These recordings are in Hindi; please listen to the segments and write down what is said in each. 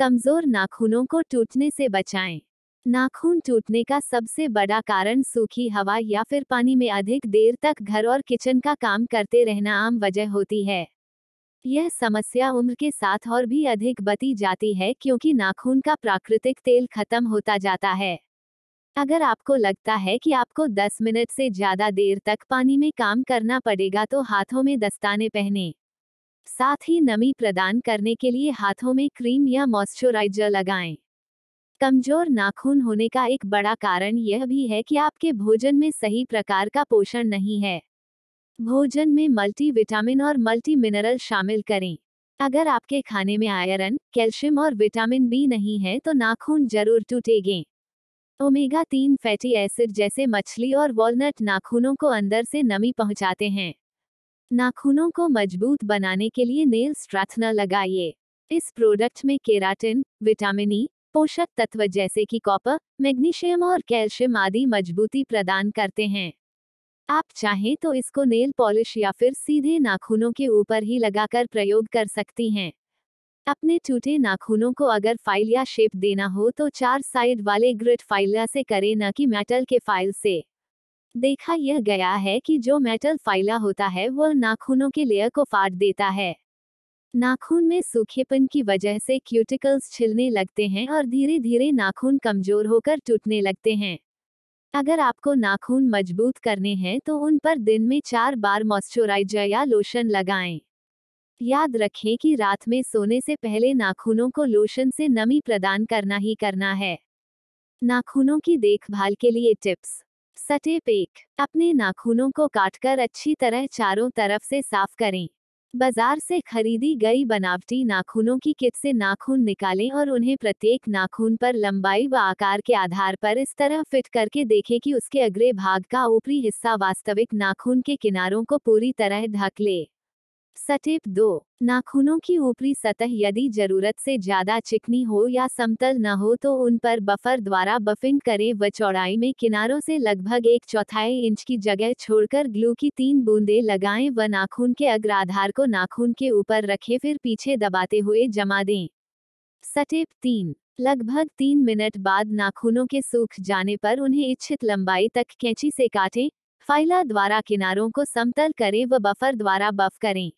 कमज़ोर नाखूनों को टूटने से बचाएँ। नाखून टूटने का सबसे बड़ा कारण सूखी हवा या फिर पानी में अधिक देर तक घर और किचन का काम करते रहना आम वजह होती है। यह समस्या उम्र के साथ और भी अधिक बती जाती है क्योंकि नाखून का प्राकृतिक तेल खत्म होता जाता है। अगर आपको लगता है कि आपको 10 मिनट से ज़्यादा देर तक पानी में काम करना पड़ेगा तो हाथों में दस्ताने पहने। साथ ही नमी प्रदान करने के लिए हाथों में क्रीम या मॉइस्चराइजर लगाएँ। कमज़ोर नाखून होने का एक बड़ा कारण यह भी है कि आपके भोजन में सही प्रकार का पोषण नहीं है। भोजन में मल्टी विटामिन और मल्टी मिनरल शामिल करें। अगर आपके खाने में आयरन, कैल्शियम और विटामिन बी नहीं है तो नाखून ज़रूर टूटेंगे। ओमेगा तीन फैटी एसिड जैसे मछली और वॉलनट नाखूनों को अंदर से नमी पहुंचाते हैं। नाखूनों को मज़बूत बनाने के लिए नेल स्ट्रैथनर लगाइए। इस प्रोडक्ट में केराटिन विटामिन ई पोषक तत्व जैसे कि कॉपर मैग्नीशियम और कैल्शियम आदि मजबूती प्रदान करते हैं। आप चाहें तो इसको नेल पॉलिश या फिर सीधे नाखूनों के ऊपर ही लगाकर प्रयोग कर सकती हैं। अपने टूटे नाखूनों को अगर फ़ाइल या शेप देना हो तो चार साइड वाले ग्रिड फाइलर से करें न कि मेटल के फ़ाइल से। देखा यह गया है कि जो मेटल फाइला होता है, वह नाखूनों के लेयर को फाड़ देता है। नाखून में सूखेपन की वजह से क्यूटिकल्स छिलने लगते हैं और धीरे धीरे नाखून कमज़ोर होकर टूटने लगते हैं। अगर आपको नाखून मज़बूत करने हैं तो उन पर दिन में चार बार मॉइस्चराइजर या लोशन लगाएँ। याद रखें कि रात में सोने से पहले नाखूनों को लोशन से नमी प्रदान करना ही करना है। नाखूनों की देखभाल के लिए टिप्स सटेप पेक। अपने नाखूनों को काटकर अच्छी तरह चारों तरफ़ से साफ़ करें। बाज़ार से खरीदी गई बनावटी नाखूनों की किट से नाखून निकालें और उन्हें प्रत्येक नाखून पर लंबाई व आकार के आधार पर इस तरह फिट करके देखें कि उसके अगले भाग का ऊपरी हिस्सा वास्तविक नाखून के किनारों को पूरी तरह ढक ले। सटेप दो। नाखूनों की ऊपरी सतह यदि ज़रूरत से ज़्यादा चिकनी हो या समतल न हो तो उन पर बफर द्वारा बफिंग करें। व चौड़ाई में किनारों से लगभग एक चौथाई इंच की जगह छोड़कर ग्लू की तीन बूंदे लगाएँ व नाखून के अग्र आधार को नाखून के ऊपर रखें, फिर पीछे दबाते हुए जमा दें। सटेप तीन। लगभग तीन मिनट बाद नाखूनों के सूख जाने पर उन्हें इच्छित लंबाई तक कैंची से काटें। फाइला द्वारा किनारों को समतल करें व बफर द्वारा बफ करें।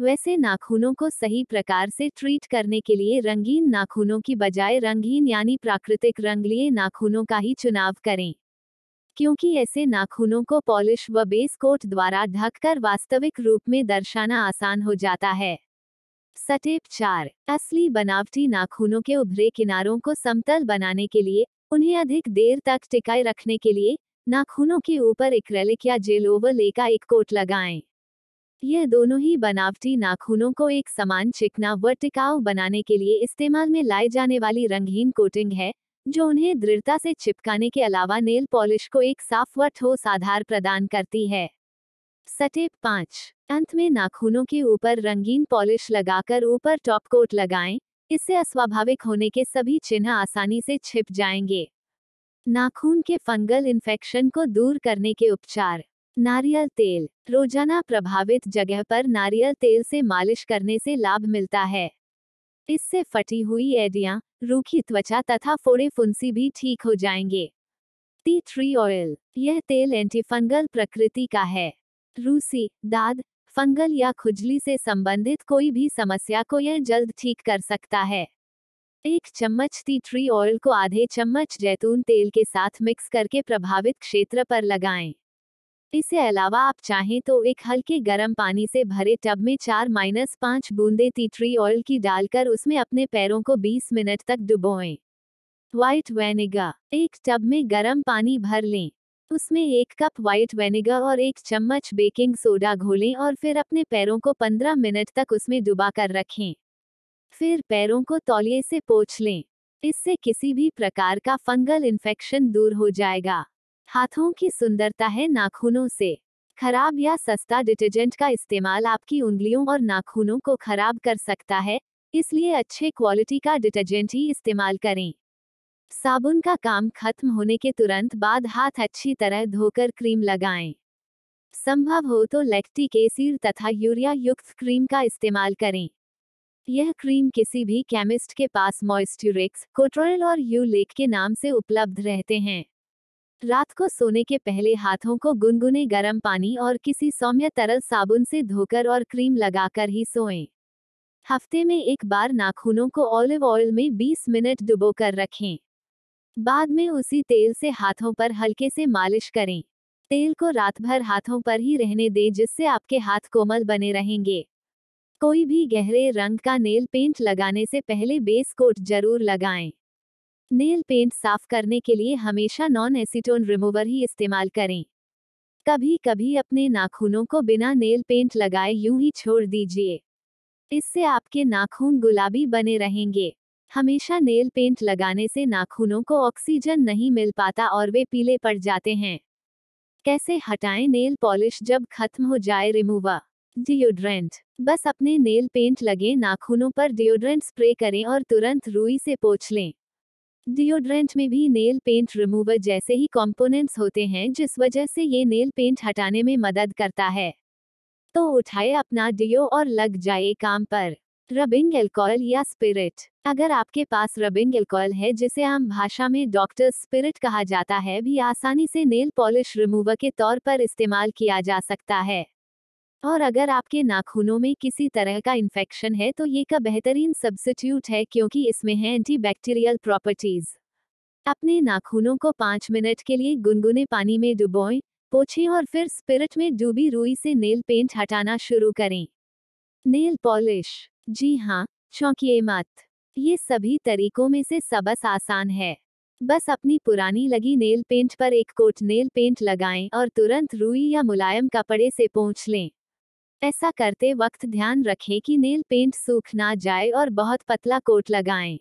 वैसे नाखूनों को सही प्रकार से ट्रीट करने के लिए रंगीन नाखूनों की बजाय रंगीन यानी प्राकृतिक रंगलीय नाखूनों का ही चुनाव करें। क्योंकि ऐसे नाखूनों को पॉलिश व बेस कोट द्वारा ढककर वास्तविक रूप में दर्शाना आसान हो जाता है। सटेप चार, असली बनावटी नाखूनों के उभरे किनारों को समतल बनाने के लिए, उन्हें अधिक देर तक टिकाए रखने के लिए, नाखूनों के ऊपर इक्रेलिक या जेल ओवरले का एक कोट लगाएँ। यह दोनों ही बनावटी नाखूनों को एक समान चिकना व टिकाऊ बनाने के लिए इस्तेमाल में लाई जाने वाली रंगीन कोटिंग है, जो उन्हें दृढ़ता से चिपकाने के अलावा नेल पॉलिश को एक साफ़ व ठोस आधार प्रदान करती है। सटेप पाँच। अंत में नाखूनों के ऊपर रंगीन पॉलिश लगाकर ऊपर टॉप कोट लगाएँ, इससे अस्वाभाविक होने के सभी चिन्ह आसानी से छिप जाएँगे। नाखून के फंगल इन्फेक्शन को दूर करने के उपचार। नारियल तेल, रोज़ाना प्रभावित जगह पर नारियल तेल से मालिश करने से लाभ मिलता है। इससे फटी हुई एडियाँ, रूखी त्वचा तथा फोड़े फुंसी भी ठीक हो जाएँगे। टी ट्री ऑयल, यह तेल एंटीफंगल प्रकृति का है। रूसी, दाद, फंगल या खुजली से संबंधित कोई भी समस्या को यह जल्द ठीक कर सकता है। एक चम्मच टी ट्री ऑयल को आधे चम्मच जैतून तेल के साथ मिक्स करके प्रभावित क्षेत्र पर लगाएँ। इसके अलावा आप चाहें तो एक हल्के गर्म पानी से भरे टब में चार माइनस पाँच बूंदे टी ट्री ऑयल की डालकर उसमें अपने पैरों को 20 मिनट तक डुबोएँ। व्हाइट वेनेगा एक टब में गर्म पानी भर लें। उसमें एक कप व्हाइट वेनेगा और एक चम्मच बेकिंग सोडा घोलें और फिर अपने पैरों को 15 मिनट तक उसमें डुबा कर रखें। फिर पैरों को तौलिए से पोछ लें। इससे किसी भी प्रकार का फंगल इन्फेक्शन दूर हो जाएगा। हाथों की सुंदरता है नाखूनों से। खराब या सस्ता डिटर्जेंट का इस्तेमाल आपकी उंगलियों और नाखूनों को खराब कर सकता है, इसलिए अच्छे क्वालिटी का डिटर्जेंट ही इस्तेमाल करें। साबुन का काम खत्म होने के तुरंत बाद हाथ अच्छी तरह धोकर क्रीम लगाएँ। संभव हो तो लैक्टिक एसिड तथा यूरिया युक्त क्रीम का इस्तेमाल करें। यह क्रीम किसी भी केमिस्ट के पास मॉइस्चरिक्स, कोट्रोल और यू लेक के नाम से उपलब्ध रहते हैं। रात को सोने के पहले हाथों को गुनगुने गर्म पानी और किसी सौम्य तरल साबुन से धोकर और क्रीम लगाकर ही सोएँ। हफ़्ते में एक बार नाखूनों को ऑलिव ऑयल में 20 मिनट डुबोकर रखें। बाद में उसी तेल से हाथों पर हल्के से मालिश करें। तेल को रात भर हाथों पर ही रहने दें जिससे आपके हाथ कोमल बने रहेंगे। कोई भी गहरे रंग का नेल पेंट लगाने से पहले बेस कोट ज़रूर लगाएँ। नेल पेंट साफ़ करने के लिए हमेशा नॉन एसीटोन रिमूवर ही इस्तेमाल करें। कभी कभी अपने नाखूनों को बिना नेल पेंट लगाए यूँ ही छोड़ दीजिए। इससे आपके नाखून गुलाबी बने रहेंगे। हमेशा नेल पेंट लगाने से नाखूनों को ऑक्सीजन नहीं मिल पाता और वे पीले पड़ जाते हैं। कैसे हटाएँ नेल पॉलिश जब खत्म हो जाए रिमूवर डिओड्रेंट बस अपने नेल पेंट लगे नाखूनों पर डिओड्रेंट स्प्रे करें और तुरंत रुई से पोछ लें। डिओड्रेंट में भी नेल पेंट रिमूवर जैसे ही कंपोनेंट्स होते हैं, जिस वजह से ये नेल पेंट हटाने में मदद करता है। तो उठाए अपना डिओ और लग जाए काम पर। रबिंग एल्कोहल या स्पिरिट अगर आपके पास रबिंग एल्कोहल है, जिसे आम भाषा में डॉक्टर स्पिरिट कहा जाता है, भी आसानी से नेल पॉलिश रिमूवर के तौर पर इस्तेमाल किया जा सकता है। और अगर आपके नाखूनों में किसी तरह का इन्फेक्शन है तो ये का बेहतरीन सब्सिट्यूट है, क्योंकि इसमें है एंटीबैक्टीरियल प्रॉपर्टीज़ अपने नाखूनों को पाँच मिनट के लिए गुनगुने पानी में डुबोएँ, पोछें और फिर स्पिरिट में डूबी रुई से नेल पेंट हटाना शुरू करें। नेल पॉलिश जी हाँ चौंकिए मत। ये सभी तरीकों में से सबस आसान है। बस अपनी पुरानी लगी नेल पेंट पर एक कोट नेल पेंट लगाएँ और तुरंत रुई या मुलायम कपड़े से पोंछ लें। ऐसा करते वक्त ध्यान रखें कि नेल पेंट सूख ना जाए और बहुत पतला कोट लगाएँ।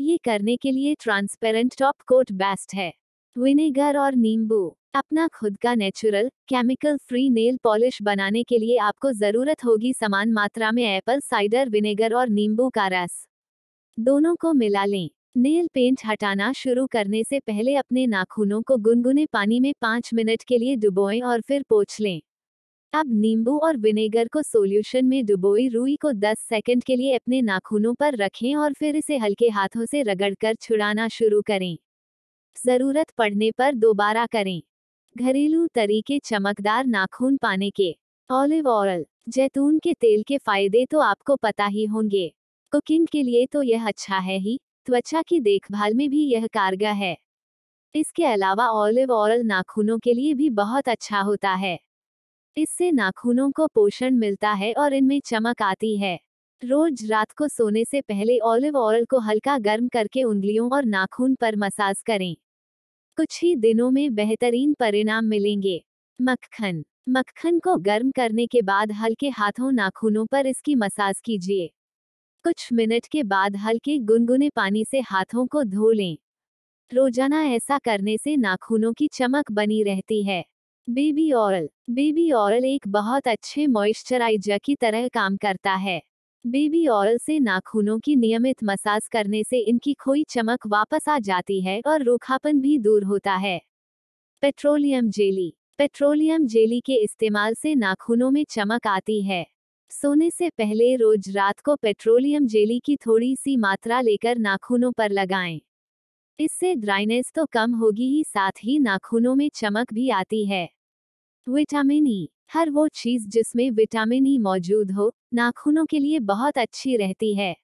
ये करने के लिए ट्रांसपेरेंट टॉप कोट बेस्ट है। विनेगर और नींबू। अपना खुद का natural, chemical free nail polish बनाने के लिए आपको ज़रूरत होगी समान मात्रा में एप्पल साइडर, विनेगर और नींबू का रस। दोनों को मिला लें। नेल पेंट हटाना शुरू करने से पहले अपने नाखूनों को गुनगुने पानी में पाँच मिनट के लिए डुबोएँ और फिर पोछ लें। अब नींबू और विनेगर को सोल्यूशन में डुबोई रुई को 10 सेकंड के लिए अपने नाखूनों पर रखें और फिर इसे हल्के हाथों से रगड़कर छुड़ाना शुरू करें। ज़रूरत पड़ने पर दोबारा करें। घरेलू तरीके चमकदार नाखून पाने के। ऑलिव ऑयल, जैतून के तेल के फ़ायदे तो आपको पता ही होंगे। कुकिंग के लिए तो यह अच्छा है ही, त्वचा की देखभाल में भी यह कारगर है। इसके अलावा ऑलिव ऑयल नाखूनों के लिए भी बहुत अच्छा होता है। इससे नाखूनों को पोषण मिलता है और इनमें चमक आती है। रोज रात को सोने से पहले ऑलिव ऑयल को हल्का गर्म करके उंगलियों और नाखून पर मसाज करें। कुछ ही दिनों में बेहतरीन परिणाम मिलेंगे। मक्खन। मक्खन को गर्म करने के बाद हल्के हाथों नाखूनों पर इसकी मसाज कीजिए। कुछ मिनट के बाद हल्के गुनगुने पानी से हाथों को धो लें। रोज़ाना ऐसा करने से नाखूनों की चमक बनी रहती है। बेबी ऑयल बेबी ऑयल एक बहुत अच्छे मॉइस्चराइजर की तरह काम करता है। बेबी ऑयल से नाखूनों की नियमित मसाज करने से इनकी खोई चमक वापस आ जाती है और रूखापन भी दूर होता है। Petroleum jelly. पेट्रोलियम जेली के इस्तेमाल से नाखूनों में चमक आती है। सोने से पहले रोज रात को पेट्रोलियम जेली की थोड़ी सी मात्रा लेकर नाखूनों पर लगाएँ। इससे ड्राइनेस तो कम होगी ही, साथ ही नाखूनों में चमक भी आती है। विटामिन ई। हर वो चीज़ जिसमें विटामिन ई मौजूद हो, नाखूनों के लिए बहुत अच्छी रहती है।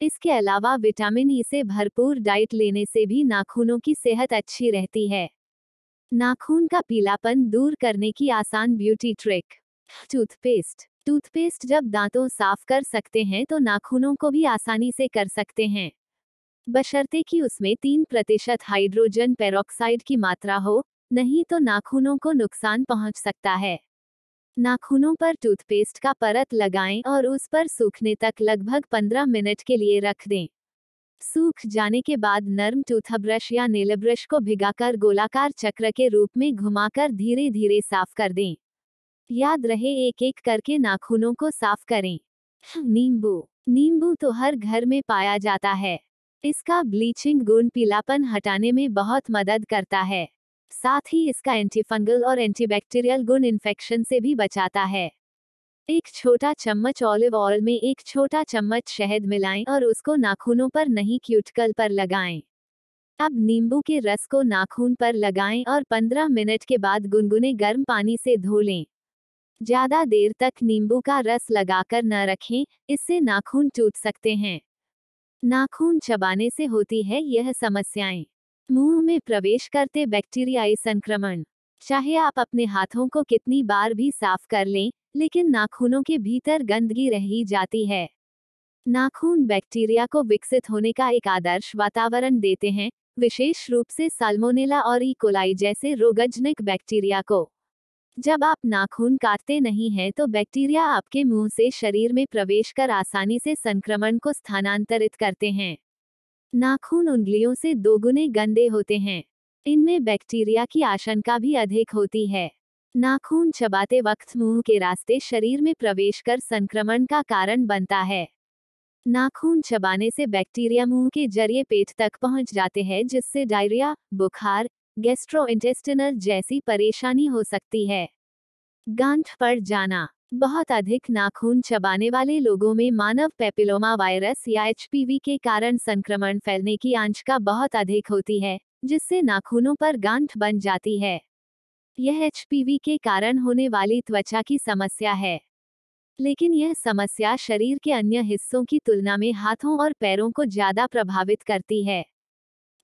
इसके अलावा विटामिन ई से भरपूर डाइट लेने से भी नाखूनों की सेहत अच्छी रहती है। नाखून का पीलापन दूर करने की आसान ब्यूटी ट्रिक। टूथपेस्ट। टूथपेस्ट जब दांतों साफ़ कर सकते हैं तो नाखूनों को भी आसानी से कर सकते हैं। बशर्ते कि उसमें तीन प्रतिशत हाइड्रोजन पेरोक्साइड की मात्रा हो नहीं तो नाखूनों को नुकसान पहुँच सकता है। नाखूनों पर टूथपेस्ट का परत लगाएँ और उस पर सूखने तक लगभग 15 मिनट के लिए रख दें। सूख जाने के बाद नर्म टूथब्रश या नेल ब्रश को भिगाकर गोलाकार चक्र के रूप में घुमाकर धीरे धीरे साफ़ कर दें। याद रहे एक एक करके नाखूनों को साफ़ करें। नींबू। नींबू तो हर घर में पाया जाता है। इसका ब्लीचिंग गुण पीलापन हटाने में बहुत मदद करता है। साथ ही इसका एंटीफंगल और एंटीबैक्टीरियल गुण इन्फेक्शन से भी बचाता है। एक छोटा चम्मच ऑलिव ऑयल में एक छोटा चम्मच शहद मिलाएँ और उसको नाखूनों पर नहीं क्यूटकल पर लगाएँ। अब नींबू के रस को नाखून पर लगाएँ और 15 मिनट के बाद गुनगुने गर्म पानी से धो लें। ज़्यादा देर तक नींबू का रस लगाकर न रखें, इससे नाखून टूट सकते हैं। नाखून चबाने से होती है यह समस्याएँ। मुँह में प्रवेश करते बैक्टीरियाई संक्रमण। चाहे आप अपने हाथों को कितनी बार भी साफ़ कर लें, लेकिन नाखूनों के भीतर गंदगी रह जाती है। नाखून बैक्टीरिया को विकसित होने का एक आदर्श वातावरण देते हैं, विशेष रूप से साल्मोनेला और ई. कोलाई जैसे रोगजनक बैक्टीरिया को। जब आप नाखून काटते नहीं हैं तो बैक्टीरिया आपके मुँह से शरीर में प्रवेश कर आसानी से संक्रमण को स्थानांतरित करते हैं। नाखून उंगलियों से दोगुने गंदे होते हैं। इनमें बैक्टीरिया की आशंका भी अधिक होती है। नाखून चबाते वक्त मुँह के रास्ते शरीर में प्रवेश कर संक्रमण का कारण बनता है। नाखून चबाने से बैक्टीरिया मुँह के ज़रिए पेट तक पहुँच जाते हैं, जिससे डायरिया, बुखार, गैस्ट्रोइंटेस्टिनल जैसी परेशानी हो सकती है। गांठ पर जाना। बहुत अधिक नाखून चबाने वाले लोगों में मानव पेपिलोमा वायरस या एचपीवी के कारण संक्रमण फैलने की आंशिका बहुत अधिक होती है, जिससे नाखूनों पर गांठ बन जाती है। यह एचपीवी के कारण होने वाली त्वचा की समस्या है। लेकिन यह समस्या शरीर के अन्य हिस्सों की तुलना में हाथों और पैरों को ज़्यादा प्रभावित करती है।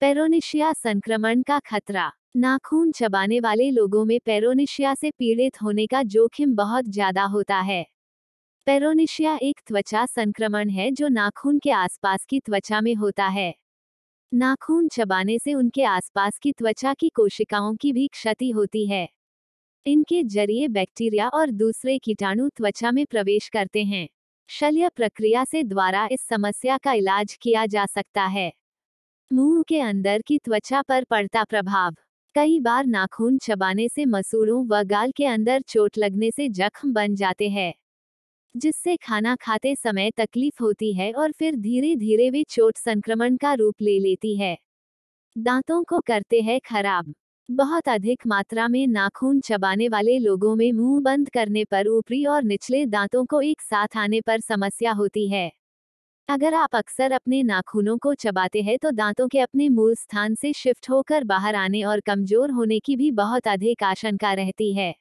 पेरोनिशिया संक्रमण का खतरा नाखून चबाने वाले लोगों में पेरोनिशिया से पीड़ित होने का जोखिम बहुत ज़्यादा होता है। पेरोनिशिया एक त्वचा संक्रमण है जो नाखून के आसपास की त्वचा में होता है। नाखून चबाने से उनके आसपास की त्वचा की कोशिकाओं की भी क्षति होती है। इनके ज़रिए बैक्टीरिया और दूसरे कीटाणु त्वचा में प्रवेश करते हैं। शल्य प्रक्रिया से द्वारा इस समस्या का इलाज किया जा सकता है। मुँह के अंदर की त्वचा पर पड़ता प्रभाव। कई बार नाखून चबाने से मसूड़ों व गाल के अंदर चोट लगने से जख्म बन जाते हैं, जिससे खाना खाते समय तकलीफ़ होती है और फिर धीरे धीरे वे चोट संक्रमण का रूप ले लेती है। दांतों को करते हैं खराब। बहुत अधिक मात्रा में नाखून चबाने वाले लोगों में मुँह बंद करने पर ऊपरी और निचले दांतों को एक साथ आने पर समस्या होती है। अगर आप अक्सर अपने नाखूनों को चबाते हैं तो दांतों के अपने मूल स्थान से शिफ्ट होकर बाहर आने और कमज़ोर होने की भी बहुत अधिक आशंका रहती है।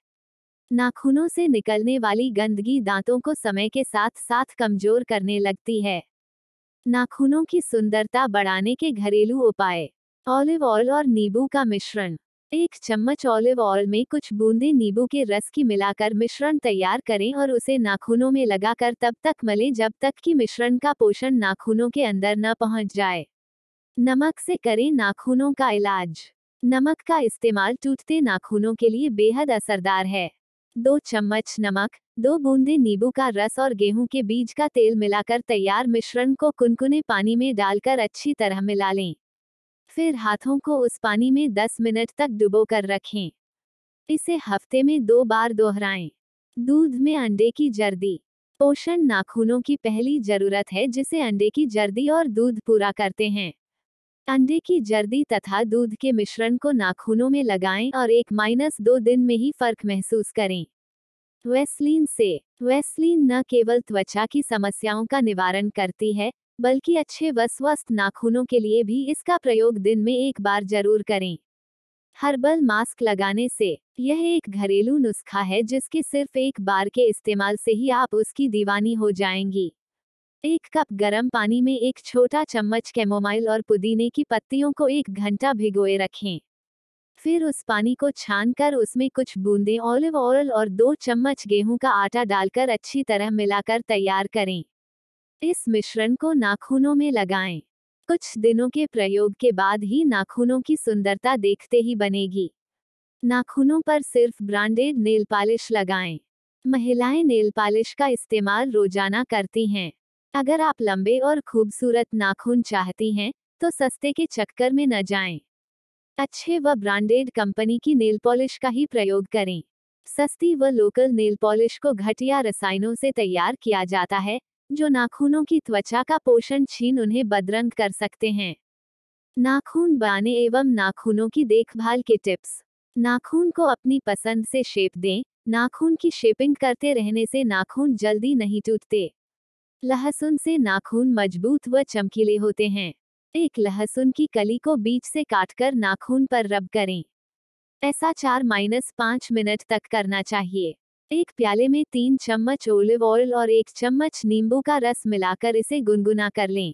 नाखूनों से निकलने वाली गंदगी दांतों को समय के साथ साथ कमज़ोर करने लगती है। नाखूनों की सुंदरता बढ़ाने के घरेलू उपाय, ऑलिव ऑयल और नींबू का मिश्रण। एक चम्मच ऑलिव ऑयल में कुछ बूंदे नींबू के रस की मिलाकर मिश्रण तैयार करें और उसे नाखूनों में लगाकर तब तक मलें जब तक कि मिश्रण का पोषण नाखूनों के अंदर न पहुँच जाए। नमक से करें नाखूनों का इलाज। नमक का इस्तेमाल टूटते नाखूनों के लिए बेहद असरदार है। दो चम्मच नमक, दो बूंदे नींबू का रस और गेहूँ के बीज का तेल मिलाकर तैयार मिश्रण को कुनकुने पानी में डालकर अच्छी तरह मिला लें। फिर हाथों को उस पानी में 10 मिनट तक डुबो कर रखें। इसे हफ़्ते में दो बार दोहराएँ। दूध में अंडे की जर्दी। पोषण नाखूनों की पहली ज़रूरत है जिसे अंडे की जर्दी और दूध पूरा करते हैं। अंडे की जर्दी तथा दूध के मिश्रण को नाखूनों में लगाएँ और एक माइनस दो दिन में ही फ़र्क महसूस करें। वेस्लिन से। वेस्लिन न केवल त्वचा की समस्याओं का निवारण करती है बल्कि अच्छे व स्वस्थ नाखूनों के लिए भी इसका प्रयोग दिन में एक बार ज़रूर करें। हर्बल मास्क लगाने से यह एक घरेलू नुस्खा है जिसके सिर्फ़ एक बार के इस्तेमाल से ही आप उसकी दीवानी हो जाएँगी। एक कप गर्म पानी में एक छोटा चम्मच कैमोमाइल और पुदीने की पत्तियों को एक घंटा भिगोए रखें। फिर उस पानी को छान कर उसमें कुछ बूंदे, ऑलिव ऑयल और दो चम्मच गेहूँ का आटा डालकर अच्छी तरह मिलाकर तैयार करें। इस मिश्रण को नाखूनों में लगाएँ। कुछ दिनों के प्रयोग के बाद ही नाखूनों की सुंदरता देखते ही बनेगी नाखूनों पर सिर्फ़ ब्रांडेड नेल पॉलिश लगाएँ। महिलाएँ नेल पॉलिश का इस्तेमाल रोज़ाना करती हैं अगर आप लंबे और खूबसूरत नाखून चाहती हैं तो सस्ते के चक्कर में न जाएँ। अच्छे व ब्रांडेड कंपनी की नेल पॉलिश का ही प्रयोग करें सस्ती व लोकल नेल पॉलिश को घटिया रसायनों से तैयार किया जाता है जो नाखूनों की त्वचा का पोषण छीन उन्हें बदरंग कर सकते हैं। नाखून बाने एवं नाखूनों की देखभाल के टिप्स। नाखून को अपनी पसंद से शेप दें। नाखून की शेपिंग करते रहने से नाखून जल्दी नहीं टूटते। लहसुन से नाखून मज़बूत व चमकीले होते हैं। एक लहसुन की कली को बीच से काटकर नाखून पर रब करें। ऐसा चार माइनस पाँच मिनट तक करना चाहिए। एक प्याले में तीन चम्मच ओलिव ऑयल और एक चम्मच नींबू का रस मिलाकर इसे गुनगुना कर लें।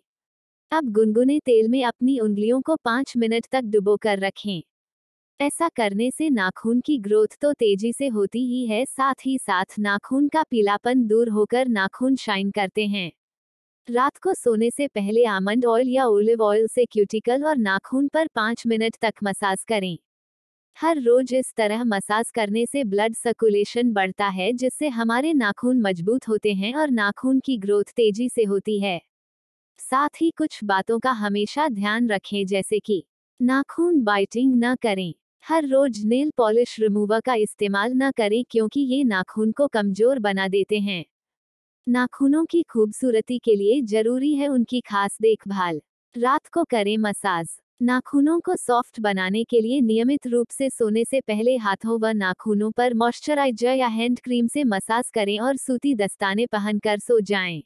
अब गुनगुने तेल में अपनी उंगलियों को पाँच मिनट तक डुबो कर रखें। ऐसा करने से नाखून की ग्रोथ तो तेज़ी से होती ही है, साथ ही साथ नाखून का पीलापन दूर होकर नाखून शाइन करते हैं। रात को सोने से पहले आमंड ऑयल या ओलिव ऑयल से क्यूटिकल और नाखून पर पाँच मिनट तक मसाज करें। हर रोज इस तरह मसाज करने से ब्लड सर्कुलेशन बढ़ता है, जिससे हमारे नाखून मज़बूत होते हैं और नाखून की ग्रोथ तेज़ी से होती है। साथ ही कुछ बातों का हमेशा ध्यान रखें, जैसे कि नाखून बाइटिंग न करें। हर रोज नेल पॉलिश रिमूवर का इस्तेमाल न करें, क्योंकि ये नाखून को कमज़ोर बना देते हैं। नाखूनों की खूबसूरती के लिए ज़रूरी है उनकी खास देखभाल। रात को करें मसाज। नाखूनों को सॉफ्ट बनाने के लिए नियमित रूप से सोने से पहले हाथों व नाखूनों पर मॉइस्चराइजर या हैंड क्रीम से मसाज करें और सूती दस्ताने पहनकर सो जाएँ।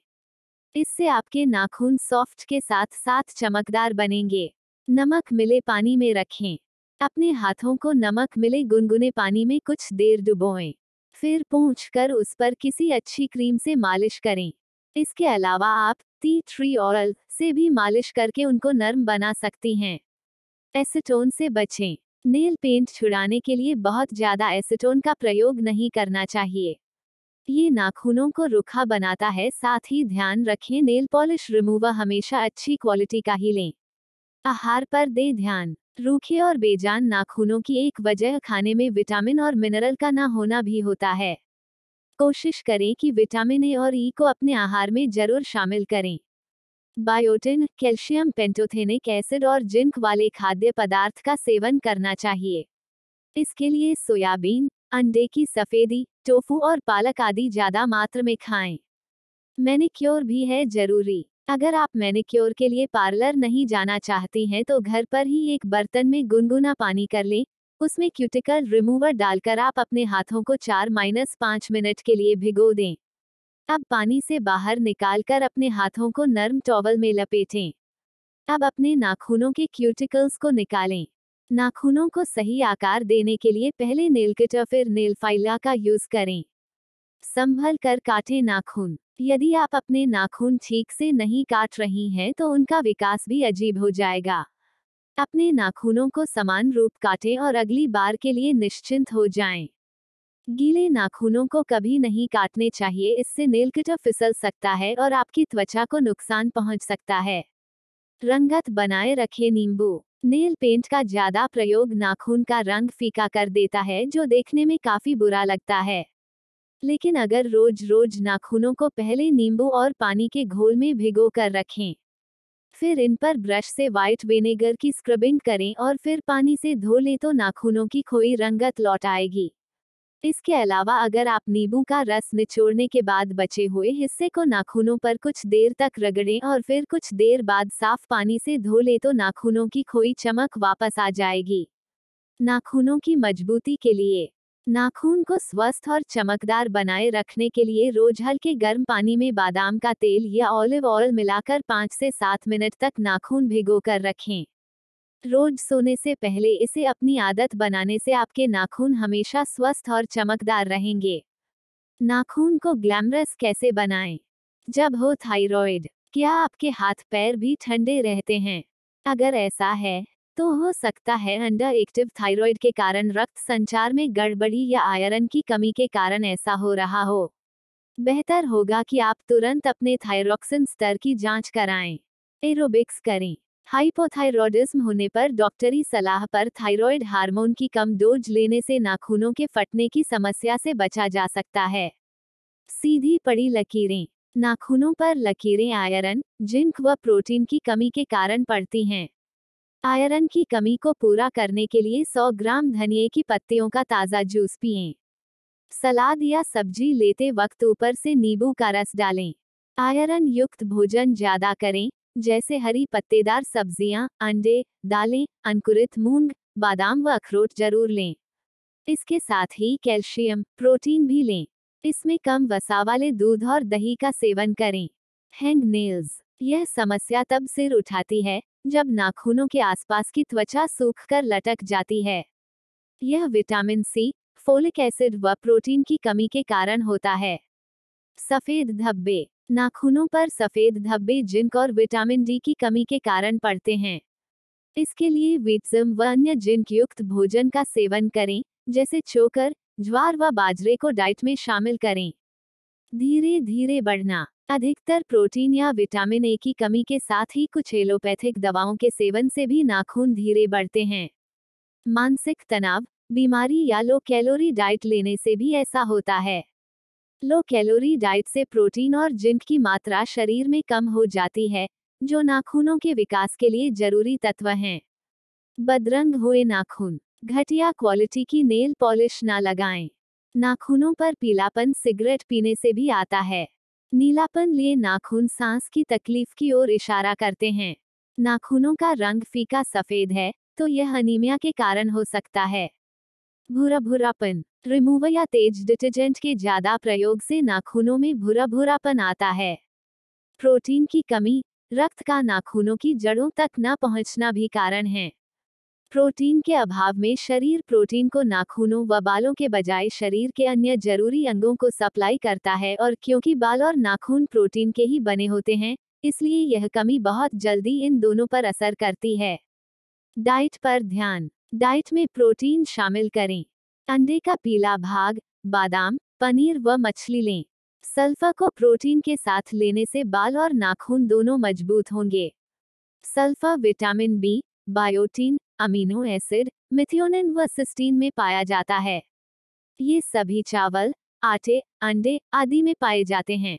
इससे आपके नाखून सॉफ्ट के साथ साथ चमकदार बनेंगे। नमक मिले पानी में रखें। अपने हाथों को नमक मिले गुनगुने पानी में कुछ देर डुबोएँ। फिर पहुँच उस पर किसी अच्छी क्रीम से मालिश करें। इसके अलावा आप टी ट्री ऑयल से भी मालिश करके उनको नर्म बना सकती हैं। एसीटोन से बचें। नेल पेंट छुड़ाने के लिए बहुत ज़्यादा एसीटोन का प्रयोग नहीं करना चाहिए। ये नाखूनों को रुखा बनाता है, साथ ही ध्यान रखें नेल पॉलिश रिमूवर हमेशा अच्छी क्वालिटी का ही लें। आहार पर दे ध्यान। रूखे और बेजान नाखूनों की एक वजह खाने में विटामिन और मिनरल का ना होना भी होता है। कोशिश करें कि विटामिन ए और ई को अपने आहार में ज़रूर शामिल करें। बायोटिन, कैल्शियम, पेंटोथेनिक एसिड और जिंक वाले खाद्य पदार्थ का सेवन करना चाहिए। इसके लिए सोयाबीन, अंडे की सफेदी, टोफू और पालक आदि ज़्यादा मात्रा में खाएँ। मैनिक्योर भी है ज़रूरी। अगर आप मैनिक्योर के लिए पार्लर नहीं जाना चाहती हैं तो घर पर ही एक बर्तन में गुनगुना पानी कर लें। उसमें क्यूटिकल रिमूवर डालकर आप अपने हाथों को चार माइनस पाँच मिनट के लिए भिगो दें। अब पानी से बाहर निकालकर अपने हाथों को नर्म टॉवल में लपेटें। अब अपने नाखूनों के क्यूटिकल्स को निकालें। नाखूनों को सही आकार देने के लिए पहले नेल किटर फिर नेल फाइला का यूज़ करें। संभल कर काटे नाखून। यदि आप अपने नाखून ठीक से नहीं काट रही हैं तो उनका विकास भी अजीब हो जाएगा। अपने नाखूनों को समान रूप काटें और अगली बार के लिए निश्चिंत हो जाएँ। गीले नाखूनों को कभी नहीं काटने चाहिए, इससे नेल कटर फिसल सकता है और आपकी त्वचा को नुकसान पहुँच सकता है। रंगत बनाए रखे नींबू। नेल पेंट का ज़्यादा प्रयोग नाखून का रंग फीका कर देता है, जो देखने में काफ़ी बुरा लगता है। लेकिन अगर रोज रोज नाखूनों को पहले नींबू और पानी के घोल में भिगो कर रखें फिर इन पर ब्रश से व्हाइट विनेगर की स्क्रबिंग करें और फिर पानी से धो लें तो नाखूनों की खोई रंगत लौट आएगी। इसके अलावा अगर आप नींबू का रस निचोड़ने के बाद बचे हुए हिस्से को नाखूनों पर कुछ देर तक रगड़ें और फिर कुछ देर बाद साफ़ पानी से धो ले तो नाखूनों की खोई चमक वापस आ जाएगी। नाखूनों की मजबूती के लिए नाखून को स्वस्थ और चमकदार बनाए रखने के लिए रोज हल्के गर्म पानी में बादाम का तेल या ऑलिव ऑयल मिलाकर पाँच से सात मिनट तक नाखून भिगो कर रखें। रोज सोने से पहले इसे अपनी आदत बनाने से आपके नाखून हमेशा स्वस्थ और चमकदार रहेंगे। नाखून को ग्लैमरस कैसे बनाएँ? जब हो थायराइड, क्या आपके हाथ पैर भी ठंडे रहते हैं? अगर ऐसा है तो हो सकता है अंडर एक्टिव थायराइड के कारण रक्त संचार में गड़बड़ी या आयरन की कमी के कारण ऐसा हो रहा हो। बेहतर होगा कि आप तुरंत अपने थायरोक्सिन स्तर की जाँच कराएँ। एरोबिक्स करें। हाइपोथायरॉयडिज्म होने पर डॉक्टरी सलाह पर थायराइड हार्मोन की कम डोज लेने से नाखूनों के फटने की समस्या से बचा जा सकता है। सीधी पड़ी लकीरें। नाखूनों पर लकीरें आयरन, जिंक व प्रोटीन की कमी के कारण पड़ती हैं। आयरन की कमी को पूरा करने के लिए 100 ग्राम धनिए की पत्तियों का ताज़ा जूस पिएँ। सलाद या सब्ज़ी लेते वक्त ऊपर से नींबू का रस डालें। आयरन युक्त भोजन ज़्यादा करें जैसे हरी पत्तेदार सब्ज़ियाँ, अंडे दालें अंकुरित मूंग बादाम व अखरोट ज़रूर लें। इसके साथ ही कैल्शियम प्रोटीन भी लें। इसमें कम वसा वाले दूध और दही का सेवन करें। हैंग नेल्स यह समस्या तब सिर उठाती है, जब नाखूनों के आसपास की त्वचा सूखकर लटक जाती है। यह विटामिन सी, फोलिक एसिड व प्रोटीन की कमी के कारण होता है। सफ़ेद धब्बे, नाखूनों पर सफ़ेद धब्बे जिंक और विटामिन डी की कमी के कारण पड़ते हैं। इसके लिए विटजम व अन्य जिंक युक्त भोजन का सेवन करें, जैसे चोकर, ज्वार व बाजरे को डाइट में शामिल करें। धीरे धीरे बढ़ना। अधिकतर प्रोटीन या विटामिन ए की कमी के साथ ही कुछ एलोपैथिक दवाओं के सेवन से भी नाखून धीरे बढ़ते हैं। मानसिक तनाव, बीमारी या लो कैलोरी डाइट लेने से भी ऐसा होता है। लो कैलोरी डाइट से प्रोटीन और जिंक की मात्रा शरीर में कम हो जाती है, जो नाखूनों के विकास के लिए ज़रूरी तत्व हैं। बदरंग हुए नाखून, घटिया क्वालिटी की नेल पॉलिश ना लगाएँ। नाखूनों पर पीलापन सिगरेट पीने से भी आता है। नीलापन लिए नाखून सांस की तकलीफ़ की ओर इशारा करते हैं। नाखूनों का रंग फीका सफ़ेद है तो यह अनीमिया के कारण हो सकता है। भूरा भूरापन रिमूवर या तेज डिटर्जेंट के ज़्यादा प्रयोग से नाखूनों में भूरा भूरापन आता है। प्रोटीन की कमी, रक्त का नाखूनों की जड़ों तक न पहुँचना भी कारण है। प्रोटीन के अभाव में शरीर प्रोटीन को नाखूनों व बालों के बजाय शरीर के अन्य ज़रूरी अंगों को सप्लाई करता है और क्योंकि बाल और नाखून प्रोटीन के ही बने होते हैं, इसलिए यह कमी बहुत जल्दी इन दोनों पर असर करती है। डाइट पर ध्यान। डाइट में प्रोटीन शामिल करें। अंडे का पीला भाग, बादाम, पनीर व मछली लें। सल्फा को प्रोटीन के साथ लेने से बाल और नाखून दोनों मज़बूत होंगे। Sulpha, vitamin B, biotin amino acid methionine व सिस्टीन में पाया जाता है। ये सभी चावल, आटे, अंडे आदि में पाए जाते हैं।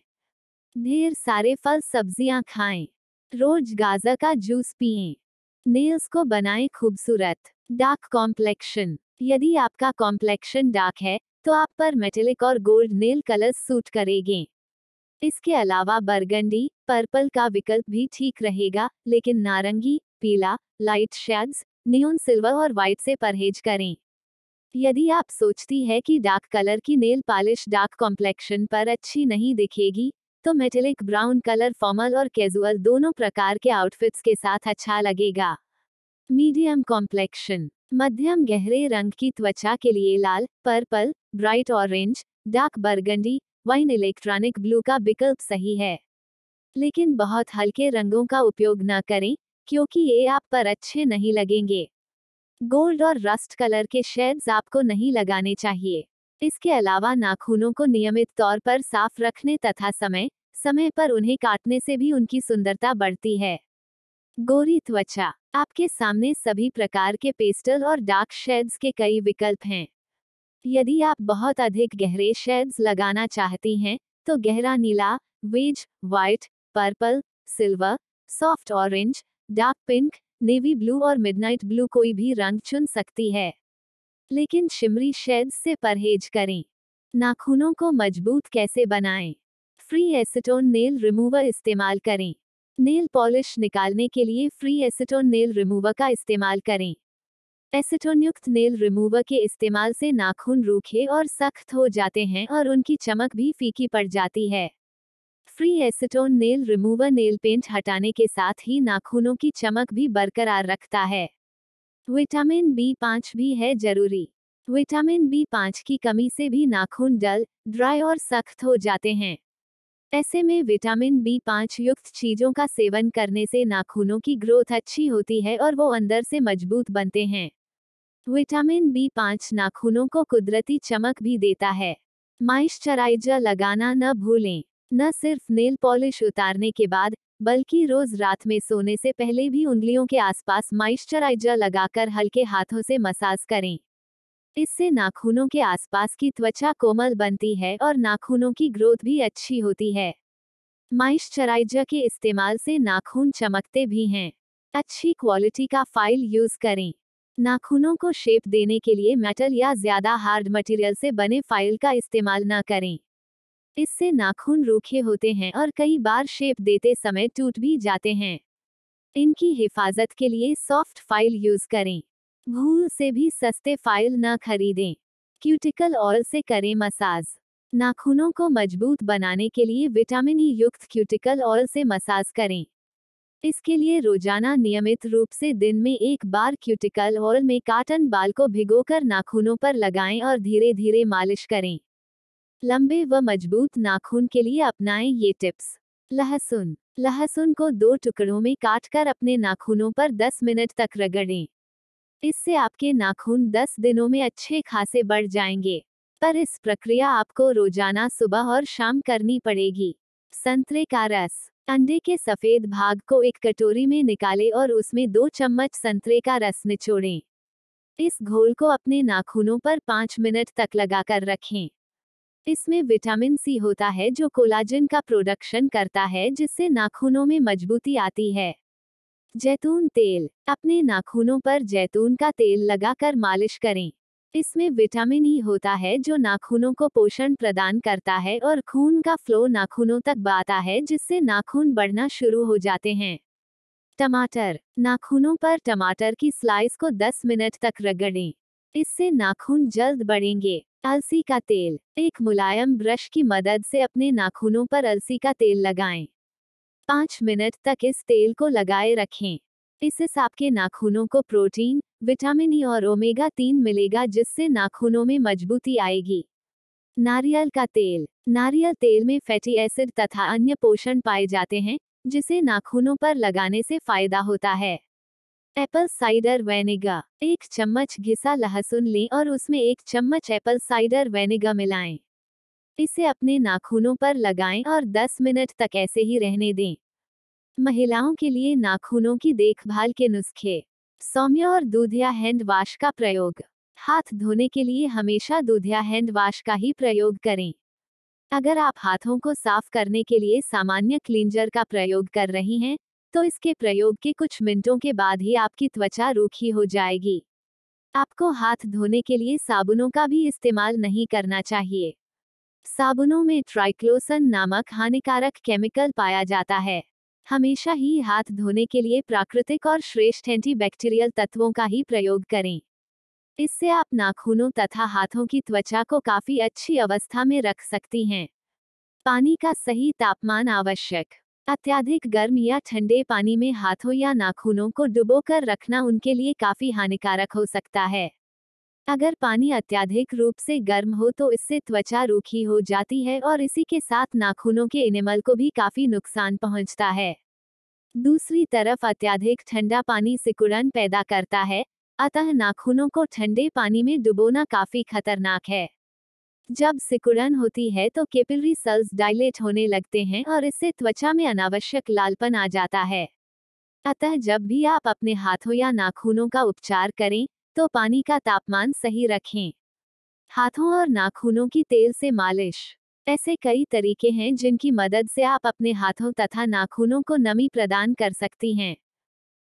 ढेर सारे फल सब्ज़ियाँ खाएँ। रोज गाजर का जूस पिएँ। नेल्स को बनाएँ खूबसूरत। Dark complexion. यदि आपका कॉम्प्लेक्शन डार्क है तो आप पर मेटेलिक और गोल्ड नेल कलर्स सूट करेंगे। इसके अलावा बरगंडी, पर्पल का विकल्प भी ठीक रहेगा, लेकिन नारंगी, पीला, लाइट शेड्स नियोन सिल्वर और व्हाइट से परहेज करें। यदि आप सोचती है कि डार्क कलर की नेल पॉलिश डार्क कॉम्प्लेक्शन पर अच्छी नहीं दिखेगी तो मेटेलिक ब्राउन कलर फॉर्मल और कैजुअल दोनों प्रकार के आउटफिट्स के साथ अच्छा लगेगा। मीडियम कॉम्प्लेक्शन मध्यम गहरे रंग की त्वचा के लिए लाल purple bright orange dark burgundy wine electronic blue का विकल्प सही है। लेकिन बहुत हल्के रंगों का उपयोग न करें क्योंकि ये आप पर अच्छे नहीं लगेंगे। गोल्ड और रस्ट कलर के शेड्स आपको नहीं लगाने चाहिए। इसके अलावा नाखूनों को नियमित तौर पर साफ़ रखने तथा समय समय पर उन्हें काटने से भी उनकी सुंदरता बढ़ती है। गोरी त्वचा, आपके सामने सभी प्रकार के पेस्टल और डार्क शेड्स के कई विकल्प हैं। यदि आप बहुत अधिक गहरे शेड्स लगाना चाहती हैं तो गहरा नीला, beige, white, purple, silver, soft orange dark pink, navy blue और मिडनाइट ब्लू कोई भी रंग चुन सकती है। लेकिन शिमरी शेड्स से परहेज करें। नाखूनों को मज़बूत कैसे बनाएँ? फ्री एसिटोन नेल रिमूवर इस्तेमाल करें। नेल पॉलिश निकालने के लिए फ्री एसिटोन नेल रिमूवर का इस्तेमाल करें। एसिटोन युक्त नेल रिमूवर के इस्तेमाल से नाखून रूखे और सख्त हो जाते हैं और उनकी चमक भी फीकी पड़ जाती है। Free acetone nail remover nail paint हटाने के साथ ही नाखूनों की चमक भी बरकरार रखता है। विटामिन बी पाँच भी है ज़रूरी। विटामिन बी पाँच की कमी से भी नाखून डल ड्राई और सख्त हो जाते हैं। ऐसे में विटामिन बी पाँच युक्त चीज़ों का सेवन करने से नाखूनों की ग्रोथ अच्छी होती है और वो अंदर से मज़बूत बनते हैं। विटामिन बी पाँच नाखूनों को कुदरती चमक भी देता है। मॉइस्चराइजर लगाना न भूलें। न सिर्फ़ नेल पॉलिश उतारने के बाद, बल्कि रोज रात में सोने से पहले भी उंगलियों के आसपास मॉइस्चराइजर लगाकर हल्के हाथों से मसाज करें। इससे नाखूनों के आसपास की त्वचा कोमल बनती है और नाखूनों की ग्रोथ भी अच्छी होती है। मॉइस्चराइजर के इस्तेमाल से नाखून चमकते भी हैं। अच्छी क्वालिटी का फ़ाइल यूज़ करें। नाखूनों को शेप देने के लिए मेटल या ज़्यादा हार्ड मटेरियल से बने फ़ाइल का इस्तेमाल न करें। इससे नाखून रूखे होते हैं और कई बार शेप देते समय टूट भी जाते हैं। इनकी हिफाजत के लिए सॉफ्ट फ़ाइल यूज़ करें। भूल से भी सस्ते फ़ाइल न खरीदें। क्यूटिकल ऑयल से करें मसाज। नाखूनों को मज़बूत बनाने के लिए विटामिन ई युक्त क्यूटिकल ऑयल से मसाज करें। इसके लिए रोज़ाना नियमित रूप से दिन में एक बार क्यूटिकल ऑयल में काटन बाल को भिगोकर नाखूनों पर लगाएँ और धीरे धीरे मालिश करें। लंबे व मज़बूत नाखून के लिए अपनाएँ ये टिप्स। लहसुन। लहसुन को दो टुकड़ों में काटकर अपने नाखूनों पर 10 मिनट तक रगड़ें। इससे आपके नाखून 10 दिनों में अच्छे खासे बढ़ जाएँगे। पर इस प्रक्रिया आपको रोज़ाना सुबह और शाम करनी पड़ेगी। संतरे का रस। अंडे के सफ़ेद भाग को एक कटोरी में निकालें और उसमें दो चम्मच संतरे का रस निचोड़ें। इस घोल को अपने नाखूनों पर पाँच मिनट तक लगाकर रखें। इसमें विटामिन सी होता है जो कोलाजन का प्रोडक्शन करता है, जिससे नाखूनों में मजबूती आती है। जैतून तेल। अपने नाखूनों पर जैतून का तेल लगाकर मालिश करें। इसमें विटामिन ई होता है जो नाखूनों को पोषण प्रदान करता है और खून का फ्लो नाखूनों तक बाता है, जिससे नाखून बढ़ना शुरू हो जाते हैं। टमाटर। नाखूनों पर टमाटर की स्लाइस को 10 मिनट तक रगड़ें। इससे नाखून जल्द बढ़ेंगे। अलसी का तेल। एक मुलायम ब्रश की मदद से अपने नाखूनों पर अलसी का तेल लगाएँ। पाँच मिनट तक इस तेल को लगाए रखें। इससे आपके नाखूनों को प्रोटीन, विटामिन ई और ओमेगा तीन मिलेगा जिससे नाखूनों में मजबूती आएगी। नारियल का तेल। नारियल तेल में फैटी एसिड तथा अन्य पोषण पाए जाते हैं, जिसे नाखूनों पर लगाने से फ़ायदा होता है। एप्पल साइडर वेनेगा एक चम्मच घिसा लहसुन लें और उसमें एक चम्मच एप्पल साइडर वेनेगा मिलाएँ। इसे अपने नाखूनों पर लगाएँ और 10 मिनट तक ऐसे ही रहने दें। महिलाओं के लिए नाखूनों की देखभाल के नुस्खे। सौम्य और दूधिया हैंड वाश का प्रयोग। हाथ धोने के लिए हमेशा दूधिया हैंड वाश का ही प्रयोग करें। अगर आप हाथों को साफ़ करने के लिए सामान्य क्लींजर का प्रयोग कर रही हैं तो इसके प्रयोग के कुछ मिनटों के बाद ही आपकी त्वचा रूखी हो जाएगी। आपको हाथ धोने के लिए साबुनों का भी इस्तेमाल नहीं करना चाहिए। साबुनों में ट्राइक्लोसन नामक हानिकारक केमिकल पाया जाता है। हमेशा ही हाथ धोने के लिए प्राकृतिक और श्रेष्ठ एंटीबैक्टीरियल तत्वों का ही प्रयोग करें। इससे आप नाखूनों तथा हाथों की त्वचा को काफ़ी अच्छी अवस्था में रख सकती हैं। पानी का सही तापमान आवश्यक। अत्याधिक गर्म या ठंडे पानी में हाथों या नाखूनों को डुबोकर रखना उनके लिए काफ़ी हानिकारक हो सकता है। अगर पानी अत्याधिक रूप से गर्म हो तो इससे त्वचा रूखी हो जाती है और इसी के साथ नाखूनों के इनेमल को भी काफ़ी नुकसान पहुँचता है। दूसरी तरफ़ अत्याधिक ठंडा पानी सिकुड़न पैदा करता है, अतः नाखूनों को ठंडे पानी में डुबोना काफ़ी खतरनाक है। जब सिकुड़न होती है तो केपिलरी सेल्स डायलेट होने लगते हैं और इससे त्वचा में अनावश्यक लालपन आ जाता है। अतः जब भी आप अपने हाथों या नाखूनों का उपचार करें तो पानी का तापमान सही रखें। हाथों और नाखूनों की तेल से मालिश। ऐसे कई तरीके हैं जिनकी मदद से आप अपने हाथों तथा नाखूनों को नमी प्रदान कर सकती हैं।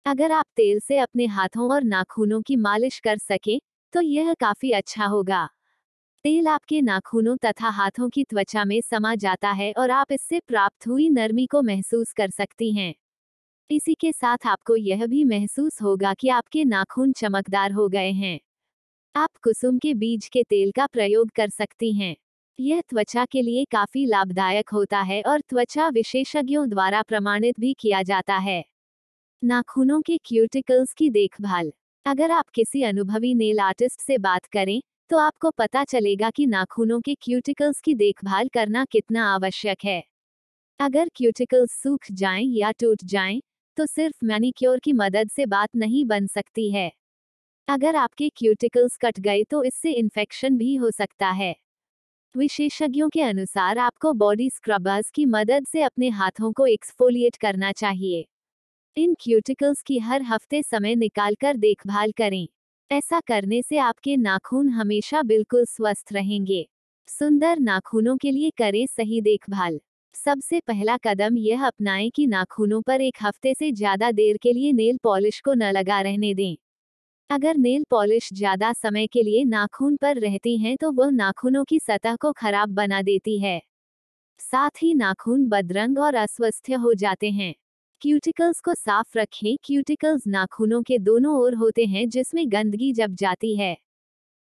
अगर आप तेल से अपने हाथों और नाखूनों की मालिश कर सके तो यह काफ़ी अच्छा होगा। तेल आपके नाखूनों तथा हाथों की त्वचा में समा जाता है और आप इससे प्राप्त हुई नरमी को महसूस कर सकती हैं। इसी के साथ आपको यह भी महसूस होगा कि आपके नाखून चमकदार हो गए हैं। आप कुसुम के बीज के तेल का प्रयोग कर सकती हैं। यह त्वचा के लिए काफ़ी लाभदायक होता है और त्वचा विशेषज्ञों द्वारा प्रमाणित भी किया जाता है। नाखूनों के क्यूटिकल्स की देखभाल। अगर आप किसी अनुभवी नेल आर्टिस्ट से बात करें तो आपको पता चलेगा कि नाखूनों के क्यूटिकल्स की देखभाल करना कितना आवश्यक है। अगर क्यूटिकल्स सूख जाएँ या टूट जाएँ, तो सिर्फ़ मैनिक्योर की मदद से बात नहीं बन सकती है। अगर आपके क्यूटिकल्स कट गए तो इससे इन्फेक्शन भी हो सकता है। विशेषज्ञों के अनुसार आपको बॉडी स्क्रबर्स की मदद से अपने हाथों को एक्सफोलिएट करना चाहिए। इन क्यूटिकल्स की हर हफ़्ते समय निकालकर देखभाल करें। ऐसा करने से आपके नाखून हमेशा बिल्कुल स्वस्थ रहेंगे। सुंदर नाखूनों के लिए करें सही देखभाल। सबसे पहला कदम यह अपनाएँ कि नाखूनों पर एक हफ़्ते से ज़्यादा देर के लिए नेल पॉलिश को न लगा रहने दें। अगर नेल पॉलिश ज़्यादा समय के लिए नाखून पर रहती हैं तो वह नाखूनों की सतह को खराब बना देती है। साथ ही नाखून बदरंग और अस्वस्थ हो जाते हैं। क्यूटिकल्स को साफ़ रखें। क्यूटिकल्स नाखूनों के दोनों ओर होते हैं, जिसमें गंदगी जब जाती है।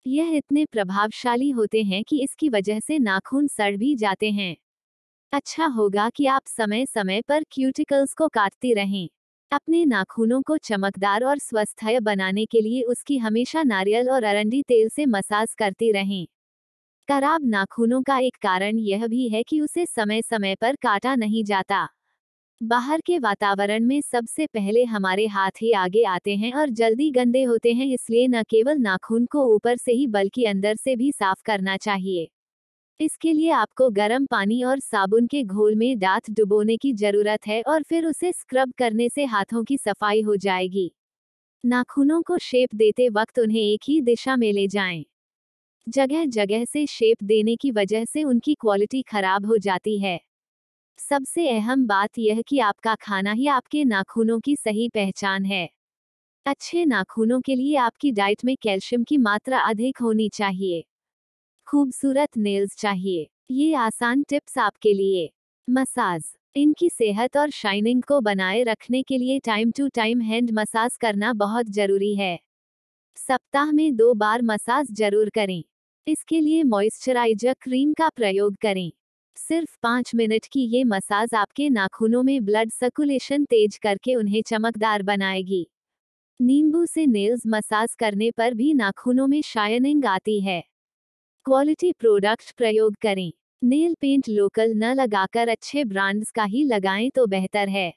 यह इतने प्रभावशाली होते हैं कि इसकी वजह से नाखून सड़ भी जाते हैं। अच्छा होगा कि आप समय समय पर क्यूटिकल्स को काटती रहें। अपने नाखूनों को चमकदार और स्वस्थय बनाने के लिए उसकी हमेशा नारियल और अरंडी तेल से मसाज करती रहें। खराब नाखूनों का एक कारण यह भी है कि उसे समय समय पर काटा नहीं जाता। बाहर के वातावरण में सबसे पहले हमारे हाथ ही आगे आते हैं और जल्दी गंदे होते हैं, इसलिए न केवल नाखून को ऊपर से ही बल्कि अंदर से भी साफ़ करना चाहिए। इसके लिए आपको गर्म पानी और साबुन के घोल में दांत डुबोने की ज़रूरत है और फिर उसे स्क्रब करने से हाथों की सफ़ाई हो जाएगी। नाखूनों को शेप देते वक्त उन्हें एक ही दिशा में ले जाएँ। जगह जगह से शेप देने की वजह से उनकी क्वालिटी खराब हो जाती है। सबसे अहम बात यह कि आपका खाना ही आपके नाखूनों की सही पहचान है। अच्छे नाखूनों के लिए आपकी डाइट में कैल्शियम की मात्रा अधिक होनी चाहिए। खूबसूरत नेल्स चाहिए। ये आसान टिप्स आपके लिए। मसाज। इनकी सेहत और शाइनिंग को बनाए रखने के लिए time to time hand massage करना बहुत ज़रूरी है। सप्ताह में दो बार मसाज ज़रूर करें। इसके लिए मॉइस्चराइजर क्रीम का प्रयोग करें। सिर्फ़ पाँच मिनट की ये मसाज आपके नाखूनों में ब्लड सर्कुलेशन तेज करके उन्हें चमकदार बनाएगी। नींबू से नेल्स मसाज करने पर भी नाखूनों में शाइनिंग आती है। क्वालिटी प्रोडक्ट प्रयोग करें। नेल पेंट लोकल न लगाकर अच्छे ब्रांड्स का ही लगाएँ तो बेहतर है।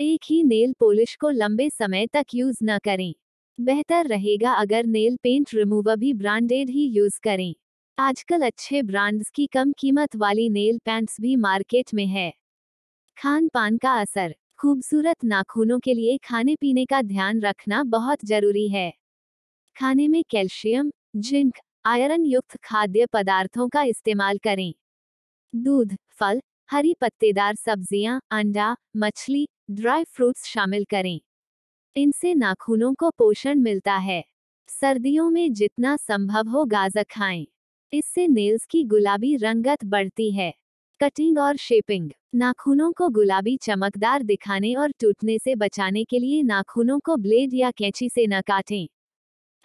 एक ही नेल पॉलिश को लंबे समय तक यूज़ न करें। बेहतर रहेगा अगर नेल पेंट रिमूवर भी ब्रांडेड ही यूज़ करें। आजकल अच्छे ब्रांड्स की कम कीमत वाली नेल पैंट्स भी मार्केट में है। खान पान का असर खूबसूरत नाखूनों के लिए खाने पीने का ध्यान रखना बहुत ज़रूरी है। खाने में कैल्शियम जिंक आयरन युक्त खाद्य पदार्थों का इस्तेमाल करें। दूध फल हरी पत्तेदार सब्ज़ियाँ, अंडा मछली ड्राई फ्रूट्स शामिल करें। इनसे नाखूनों को पोषण मिलता है। सर्दियों में जितना संभव हो गाजर खाएँ। इससे नेल्स की गुलाबी रंगत बढ़ती है। कटिंग और शेपिंग नाखूनों को गुलाबी चमकदार दिखाने और टूटने से बचाने के लिए नाखूनों को ब्लेड या कैंची से न काटें।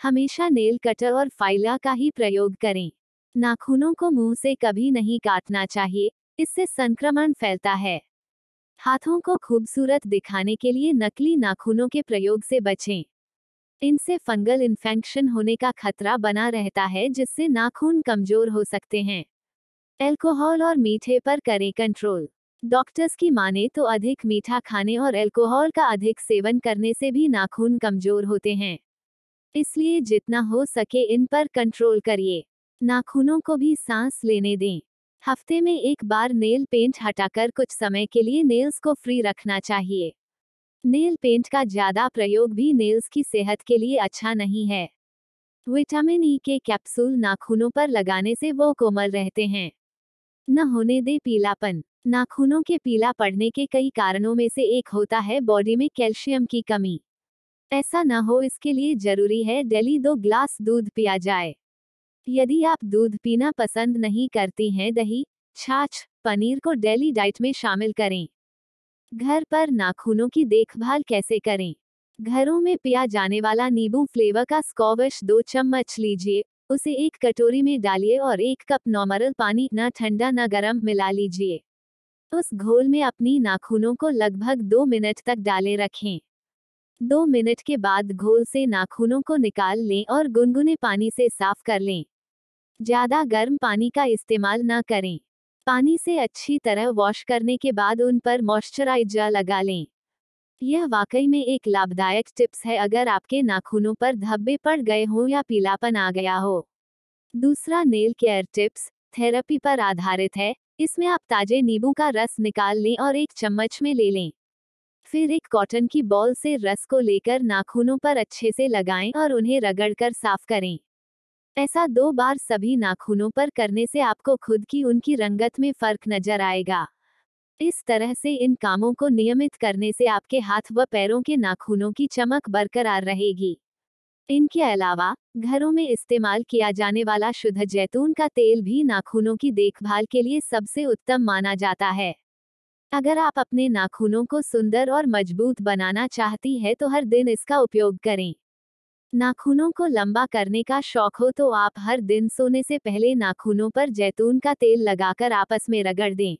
हमेशा नेल कटर और फाइला का ही प्रयोग करें। नाखूनों को मुँह से कभी नहीं काटना चाहिए, इससे संक्रमण फैलता है। हाथों को खूबसूरत दिखाने के लिए नकली नाखूनों के प्रयोग से बचें। इनसे फंगल इन्फेक्शन होने का खतरा बना रहता है जिससे नाखून कमज़ोर हो सकते हैं। एल्कोहल और मीठे पर करें कंट्रोल। डॉक्टर्स की माने तो अधिक मीठा खाने और एल्कोहल का अधिक सेवन करने से भी नाखून कमज़ोर होते हैं। इसलिए जितना हो सके इन पर कंट्रोल करिए। नाखूनों को भी सांस लेने दें। हफ़्ते में एक बार नेल पेंट हटाकर कुछ समय के लिए नेल्स को फ्री रखना चाहिए। नेल पेंट का ज़्यादा प्रयोग भी नेल्स की सेहत के लिए अच्छा नहीं है। विटामिन ई के कैप्सूल नाखूनों पर लगाने से वो कोमल रहते हैं। न होने दे पीलापन। नाखूनों के पीला पड़ने के कई कारणों में से एक होता है बॉडी में कैल्शियम की कमी। ऐसा न हो इसके लिए ज़रूरी है डेली दो ग्लास दूध पिया जाए। यदि आप दूध पीना पसंद नहीं करती हैं, दही, छाछ, पनीर को डेली डाइट में शामिल करें। घर पर नाखूनों की देखभाल कैसे करें? घरों में पिया जाने वाला नींबू फ्लेवर का स्कॉविश दो चम्मच लीजिए। उसे एक कटोरी में डालिए और एक कप नॉर्मल पानी न ठंडा न गर्म मिला लीजिए। उस घोल में अपनी नाखूनों को लगभग दो मिनट तक डाले रखें। दो मिनट के बाद घोल से नाखूनों को निकाल लें और गुनगुने पानी से साफ़ कर लें। ज़्यादा गर्म पानी का इस्तेमाल न करें। पानी से अच्छी तरह वॉश करने के बाद उन पर मॉइस्चराइजर लगा लें। यह वाकई में एक लाभदायक टिप्स है अगर आपके नाखूनों पर धब्बे पड़ गए हों या पीलापन आ गया हो। दूसरा नेल केयर टिप्स, थेरेपी पर आधारित है, इसमें आप ताजे नींबू का रस निकाल लें और एक चम्मच में ले लें। फिर एक कॉटन की बॉल से रस को लेकर नाखूनों पर अच्छे से लगाएँ और उन्हें रगड़कर साफ़ करें। ऐसा दो बार सभी नाखूनों पर करने से आपको खुद की उनकी रंगत में फ़र्क नज़र आएगा। इस तरह से इन कामों को नियमित करने से आपके हाथ व पैरों के नाखूनों की चमक बरकरार रहेगी। इनके अलावा, घरों में इस्तेमाल किया जाने वाला शुद्ध जैतून का तेल भी नाखूनों की देखभाल के लिए सबसे उत्तम माना जाता है। अगर आप अपने नाखूनों को सुंदर और मज़बूत बनाना चाहती है तो हर दिन इसका उपयोग करें। नाखूनों को लंबा करने का शौक हो तो आप हर दिन सोने से पहले नाखूनों पर जैतून का तेल लगाकर आपस में रगड़ दें।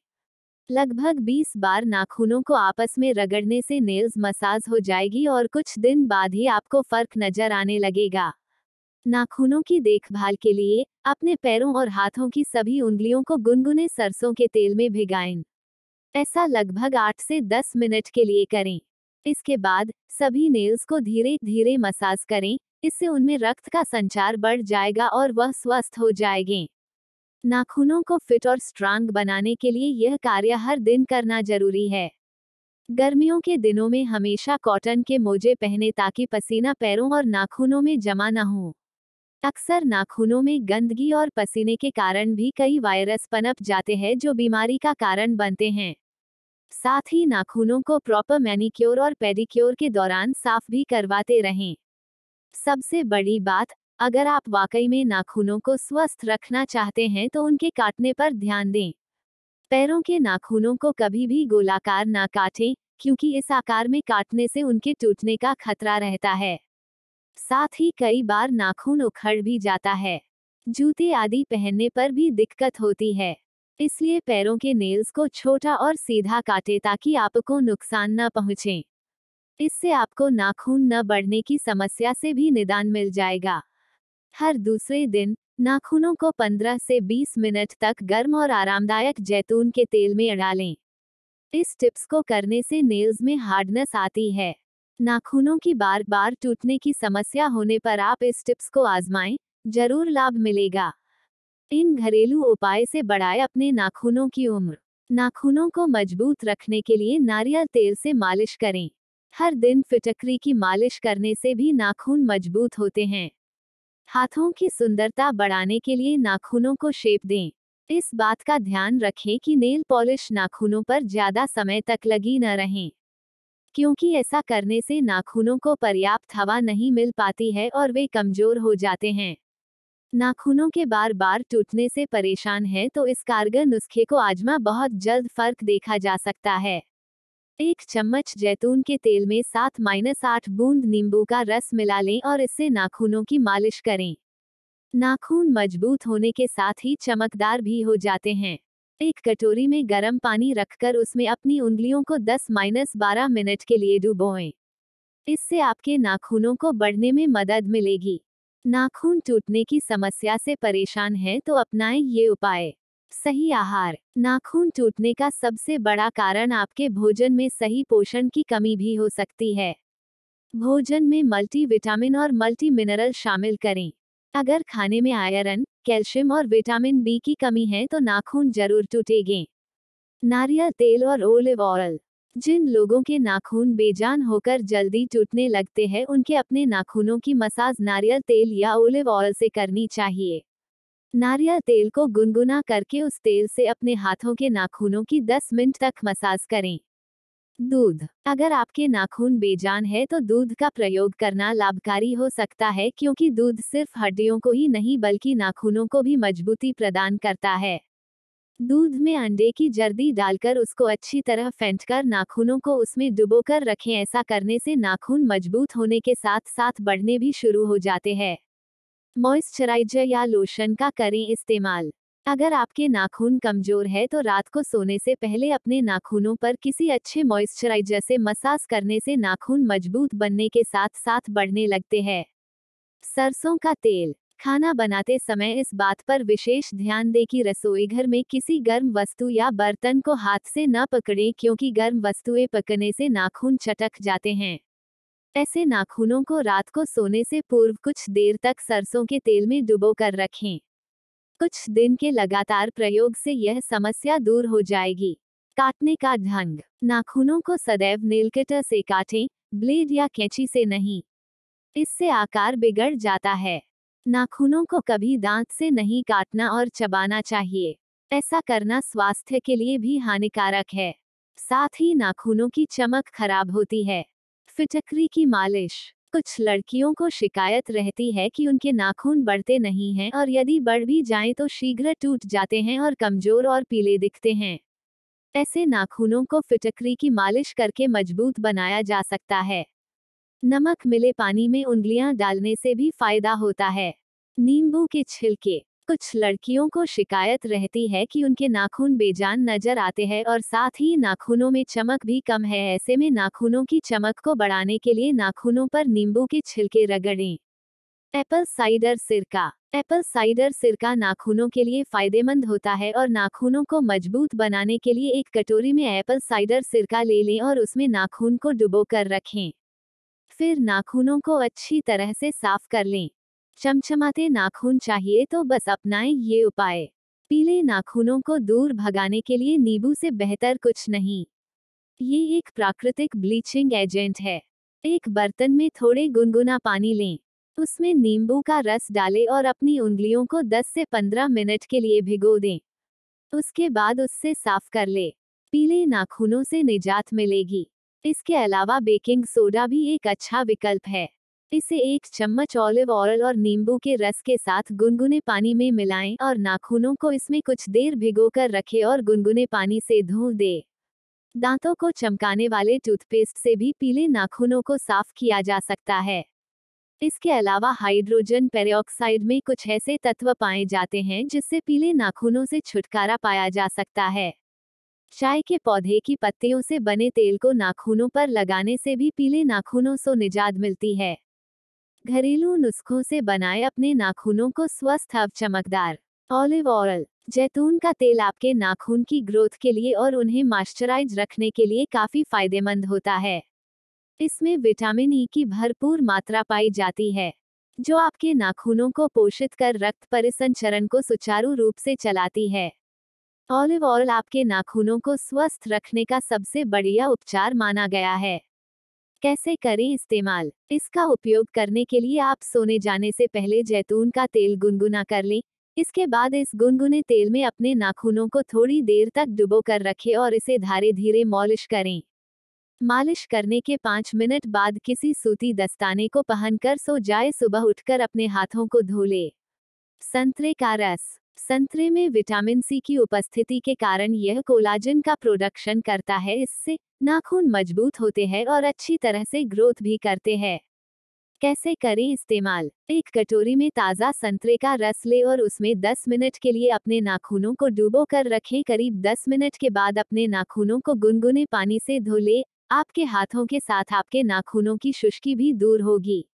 लगभग 20 बार नाखूनों को आपस में रगड़ने से नेल्स मसाज हो जाएगी और कुछ दिन बाद ही आपको फ़र्क नज़र आने लगेगा। नाखूनों की देखभाल के लिए अपने पैरों और हाथों की सभी उंगलियों को गुनगुने सरसों के तेल में भिगाएँ। ऐसा लगभग 8 से 10 मिनट के लिए करें। इसके बाद, सभी नेल्स को धीरे धीरे मसाज करें, इससे उनमें रक्त का संचार बढ़ जाएगा और वह स्वस्थ हो जाएँगे। नाखूनों को फिट और स्ट्रांग बनाने के लिए यह कार्य हर दिन करना ज़रूरी है। गर्मियों के दिनों में हमेशा कॉटन के मोजे पहने ताकि पसीना पैरों और नाखूनों में जमा न हो। अक्सर नाखूनों में गंदगी और पसीने के कारण भी कई वायरस पनप जाते हैं जो बीमारी का कारण बनते हैं। साथ ही नाखूनों को प्रॉपर मैनिक्योर और पेडिक्योर के दौरान साफ़ भी करवाते रहें। सबसे बड़ी बात, अगर आप वाकई में नाखूनों को स्वस्थ रखना चाहते हैं तो उनके काटने पर ध्यान दें। पैरों के नाखूनों को कभी भी गोलाकार ना काटें, क्योंकि इस आकार में काटने से उनके टूटने का खतरा रहता है। साथ ही कई बार नाखून उखड़ भी जाता है। जूते आदि पहनने पर भी दिक्कत होती है। इसलिए पैरों के नेल्स को छोटा और सीधा काटे ताकि आपको नुकसान न पहुँचे। इससे आपको नाखून न बढ़ने की समस्या से भी निदान मिल जाएगा। हर दूसरे दिन, नाखूनों को 15 से 20 मिनट तक गर्म और आरामदायक जैतून के तेल में डालें इस टिप्स को करने से नेल्स में हार्डनेस आती है। नाखूनों की बार बार टूटने की समस्या होने पर आप इस टिप्स को आजमाएँ, ज़रूर लाभ मिलेगा। इन घरेलू उपाय से बढ़ाए अपने नाखूनों की उम्र। नाखूनों को मज़बूत रखने के लिए नारियल तेल से मालिश करें। हर दिन फिटकरी की मालिश करने से भी नाखून मज़बूत होते हैं। हाथों की सुंदरता बढ़ाने के लिए नाखूनों को शेप दें। इस बात का ध्यान रखें कि नेल पॉलिश नाखूनों पर ज़्यादा समय तक लगी न रहें। क्योंकि ऐसा करने से नाखूनों को पर्याप्त हवा नहीं मिल पाती है और वे कमज़ोर हो जाते हैं। नाखूनों के बार बार टूटने से परेशान है तो इस कारगर नुस्खे को आजमा बहुत जल्द फ़र्क देखा जा सकता है। एक चम्मच जैतून के तेल में सात माइनस आठ बूंद नींबू का रस मिला लें और इससे नाखूनों की मालिश करें। नाखून मज़बूत होने के साथ ही चमकदार भी हो जाते हैं। एक कटोरी में गर्म पानी रखकर उसमें अपनी उंगलियों को 10 माइनस बारह मिनट के लिए डुबोएँ। इससे आपके नाखूनों को बढ़ने में मदद मिलेगी। नाखून टूटने की समस्या से परेशान है तो अपनाएँ ये उपाय। सही आहार। नाखून टूटने का सबसे बड़ा कारण आपके भोजन में सही पोषण की कमी भी हो सकती है। भोजन में मल्टी विटामिन और मल्टी मिनरल शामिल करें। अगर खाने में आयरन, कैल्शियम और विटामिन बी की कमी है तो नाखून ज़रूर टूटेंगे। नारियल तेल और ओलिव ऑयल। जिन लोगों के नाखून बेजान होकर जल्दी टूटने लगते हैं, उनके अपने नाखूनों की मसाज नारियल तेल या ओलिव ऑयल से करनी चाहिए। नारियल तेल को गुनगुना करके उस तेल से अपने हाथों के नाखूनों की 10 मिनट तक मसाज करें। दूध। अगर आपके नाखून बेजान है तो दूध का प्रयोग करना लाभकारी हो सकता है, क्योंकि दूध सिर्फ़ हड्डियों को ही नहीं, बल्कि नाखूनों को भी मजबूती प्रदान करता है। दूध में अंडे की जर्दी डालकर उसको अच्छी तरह फेंटकर नाखूनों को उसमें डुबोकर रखें। ऐसा करने से नाखून मज़बूत होने के साथ साथ बढ़ने भी शुरू हो जाते हैं। मॉइस्चराइजर या लोशन का करें इस्तेमाल। अगर आपके नाखून कमज़ोर है तो रात को सोने से पहले अपने नाखूनों पर किसी अच्छे मॉइस्चराइजर से मसाज करने से नाखून मज़बूत बनने के साथ साथ बढ़ने लगते हैं। सरसों का तेल। खाना बनाते समय इस बात पर विशेष ध्यान दें कि रसोई घर में किसी गर्म वस्तु या बर्तन को हाथ से न पकड़ें क्योंकि गर्म वस्तुएँ पकने से नाखून चटक जाते हैं। ऐसे नाखूनों को रात को सोने से पूर्व कुछ देर तक सरसों के तेल में डुबो कर रखें। कुछ दिन के लगातार प्रयोग से यह समस्या दूर हो जाएगी। काटने का ढंग। नाखूनों को सदैव नीलकटर से काटें, ब्लेड या कैंची से नहीं। इससे आकार बिगड़ जाता है। नाखूनों को कभी दांत से नहीं काटना और चबाना चाहिए। ऐसा करना स्वास्थ्य के लिए भी हानिकारक है। साथ ही नाखूनों की चमक खराब होती है। फिटकरी की मालिश। कुछ लड़कियों को शिकायत रहती है कि उनके नाखून बढ़ते नहीं हैं और यदि बढ़ भी जाएँ तो शीघ्र टूट जाते हैं और कमज़ोर और पीले दिखते हैं। ऐसे नाखूनों को फिटकरी की मालिश करके मज़बूत बनाया जा सकता है। नमक मिले पानी में उंगलियाँ डालने से भी फ़ायदा होता है। नींबू के छिलके। कुछ लड़कियों को शिकायत रहती है कि उनके नाखून बेजान नज़र आते हैं और साथ ही नाखूनों में चमक भी कम है। ऐसे में नाखूनों की चमक को बढ़ाने के लिए नाखूनों पर नींबू के छिलके रगड़ें। एप्पल साइडर सिरका। एप्पल साइडर सिरका नाखूनों के लिए फ़ायदेमंद होता है और नाखूनों को मज़बूत बनाने के लिए एक कटोरी में एप्पल साइडर सिरका ले लें और उसमें नाखून को डुबो कर रखें। फिर नाखूनों को अच्छी तरह से साफ़ कर लें। चमचमाते नाखून चाहिए तो बस अपनाएँ ये उपाय। पीले नाखूनों को दूर भगाने के लिए नींबू से बेहतर कुछ नहीं। ये एक प्राकृतिक ब्लीचिंग एजेंट है। एक बर्तन में थोड़े गुनगुना पानी लें। उसमें नींबू का रस डालें और अपनी उंगलियों को 10 से 15 मिनट के लिए भिगो दें। उसके बाद उससे साफ़ कर ले। पीले नाखूनों से निजात मिलेगी। इसके अलावा बेकिंग सोडा भी एक अच्छा विकल्प है। इसे एक चम्मच ऑलिव ऑयल और नींबू के रस के साथ गुनगुने पानी में मिलाएँ और नाखूनों को इसमें कुछ देर भिगोकर रखें और गुनगुने पानी से धो दे। दांतों को चमकाने वाले टूथपेस्ट से भी पीले नाखूनों को साफ़ किया जा सकता है। इसके अलावा हाइड्रोजन पेरोक्साइड में कुछ ऐसे तत्व पाए जाते हैं जिससे पीले नाखूनों से छुटकारा पाया जा सकता है। चाय के पौधे की पत्तियों से बने तेल को नाखूनों पर लगाने से भी पीले नाखूनों से निजात मिलती है। घरेलू नुस्खों से बनाए अपने नाखूनों को स्वस्थ अब चमकदार। ऑलिव ऑयल, जैतून का तेल आपके नाखून की ग्रोथ के लिए और उन्हें मॉइस्चराइज रखने के लिए काफ़ी फ़ायदेमंद होता है। इसमें विटामिन ई की भरपूर मात्रा पाई जाती है, जो आपके नाखूनों को पोषित कर रक्त परिसंचरण को सुचारू रूप से चलाती है। ऑलिव ऑयल आपके नाखूनों को स्वस्थ रखने का सबसे बढ़िया उपचार माना गया है। कैसे करें इस्तेमाल? इसका उपयोग करने के लिए आप सोने जाने से पहले जैतून का तेल गुनगुना कर लें। इसके बाद इस गुनगुने तेल में अपने नाखूनों को थोड़ी देर तक डुबो कर रखें और इसे धारे धीरे मॉलिश करें। मालिश करने के पाँच मिनट बाद किसी सूती दस्ताने को पहनकर सो जाए। सुबह उठकर अपने हाथों को धो ले। संतरे का रस। संतरे में विटामिन सी की उपस्थिति के कारण यह कोलाजन का प्रोडक्शन करता है, इससे नाखून मज़बूत होते हैं और अच्छी तरह से ग्रोथ भी करते हैं। कैसे करें इस्तेमाल? एक कटोरी में ताज़ा संतरे का रस ले और उसमें 10 मिनट के लिए अपने नाखूनों को डूबो कर रखें। करीब 10 मिनट के बाद अपने नाखूनों को गुनगुने पानी से धो ले। आपके हाथों के साथ आपके नाखूनों की शुष्की भी दूर होगी।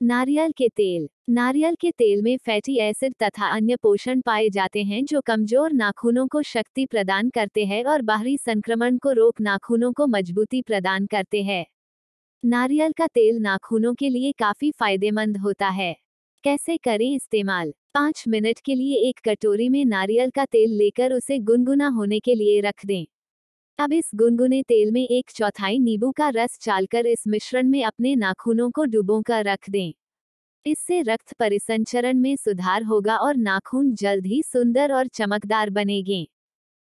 नारियल के तेल। नारियल के तेल में फैटी एसिड तथा अन्य पोषण पाए जाते हैं जो कमज़ोर नाखूनों को शक्ति प्रदान करते हैं और बाहरी संक्रमण को रोक नाखूनों को मजबूती प्रदान करते हैं। नारियल का तेल नाखूनों के लिए काफ़ी फ़ायदेमंद होता है। कैसे करें इस्तेमाल? पाँच मिनट के लिए एक कटोरी में नारियल का तेल लेकर उसे गुनगुना होने के लिए रख दें। अब इस गुनगुने तेल में एक चौथाई नींबू का रस चालकर इस मिश्रण में अपने नाखूनों को डुबो कर रख दें। इससे रक्त परिसंचरण में सुधार होगा और नाखून जल्द ही सुंदर और चमकदार बनेंगे।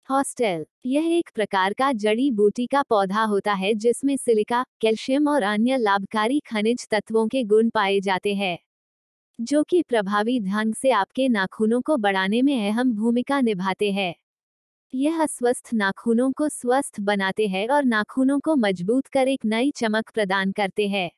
हॉस्टेल, यह एक प्रकार का जड़ी बूटी का पौधा होता है जिसमें सिलिका, कैल्शियम और अन्य लाभकारी खनिज तत्वों के गुण पाए जाते हैं, जो कि प्रभावी ढंग से आपके नाखूनों को बढ़ाने में अहम भूमिका निभाते हैं। यह अस्वस्थ नाखूनों को स्वस्थ बनाते हैं और नाखूनों को मज़बूत कर एक नई चमक प्रदान करते हैं।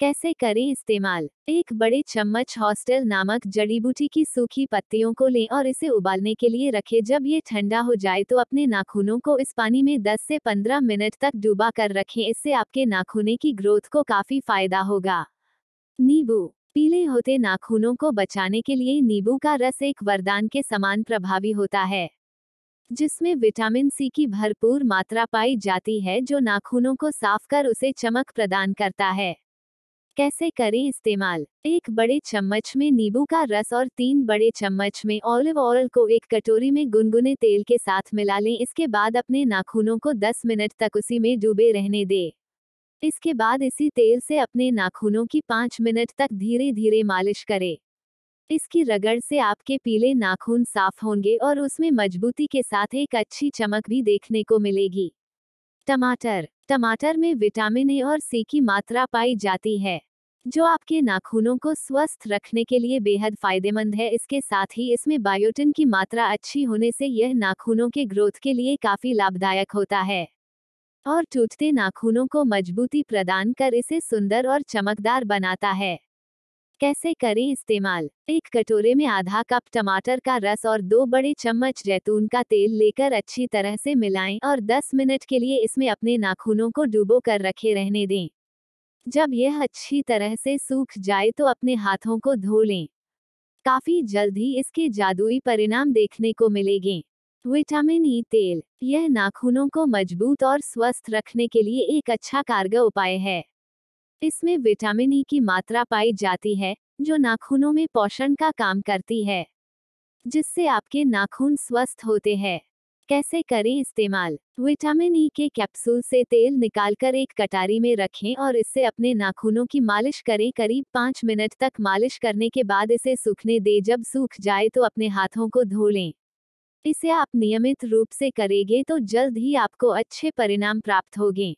कैसे करें इस्तेमाल? एक बड़े चम्मच हॉस्टल नामक जड़ी बूटी की सूखी पत्तियों को लें और इसे उबालने के लिए रखें। जब ये ठंडा हो जाए तो अपने नाखूनों को इस पानी में 10 से 15 मिनट तक डूबा कर रखें। इससे आपके नाखूने की ग्रोथ को काफ़ी फ़ायदा होगा। नींबू। पीले होते नाखूनों को बचाने के लिए नींबू का रस एक वरदान के समान प्रभावी होता है। जिसमें विटामिन सी की भरपूर मात्रा पाई जाती है जो नाखूनों को साफ़ कर उसे चमक प्रदान करता है। कैसे करें इस्तेमाल? एक बड़े चम्मच में नींबू का रस और तीन बड़े चम्मच में ऑलिव ऑयल को एक कटोरी में गुनगुने तेल के साथ मिला लें। इसके बाद अपने नाखूनों को 10 मिनट तक उसी में डूबे रहने दें। इसके बाद इसी तेल से अपने नाखूनों की पाँच मिनट तक धीरे धीरे मालिश करें। इसकी रगड़ से आपके पीले नाखून साफ़ होंगे और उसमें मजबूती के साथ एक अच्छी चमक भी देखने को मिलेगी। टमाटर। टमाटर में विटामिन ए और सी की मात्रा पाई जाती है, जो आपके नाखूनों को स्वस्थ रखने के लिए बेहद फ़ायदेमंद है। इसके साथ ही इसमें बायोटिन की मात्रा अच्छी होने से यह नाखूनों के ग्रोथ के लिए काफ़ी लाभदायक होता है। और टूटते नाखूनों को मजबूती प्रदान कर इसे सुंदर और चमकदार बनाता है। कैसे करें इस्तेमाल? एक कटोरे में आधा कप टमाटर का रस और दो बड़े चम्मच जैतून का तेल लेकर अच्छी तरह से मिलाएँ और 10 मिनट के लिए इसमें अपने नाखूनों को डुबो कर रखे रहने दें। जब यह अच्छी तरह से सूख जाए तो अपने हाथों को धो लें। काफ़ी जल्द ही इसके जादुई परिणाम देखने को मिलेंगे। विटामिन ई तेल, यह नाखूनों को मज़बूत और स्वस्थ रखने के लिए एक अच्छा कारगर उपाय है। इसमें विटामिन ई e की मात्रा पाई जाती है, जो नाखूनों में पोषण का काम करती है, जिससे आपके नाखून स्वस्थ होते हैं। कैसे करें इस्तेमाल? विटामिन ई e के कैप्सूल से तेल निकालकर एक कटारी में रखें और इससे अपने नाखूनों की मालिश करें। करीब पाँच मिनट तक मालिश करने के बाद इसे सूखने दे। जब सूख जाए तो अपने हाथों को धो लें। इसे आप नियमित रूप से करेंगे तो जल्द ही आपको अच्छे परिणाम प्राप्त होंगे।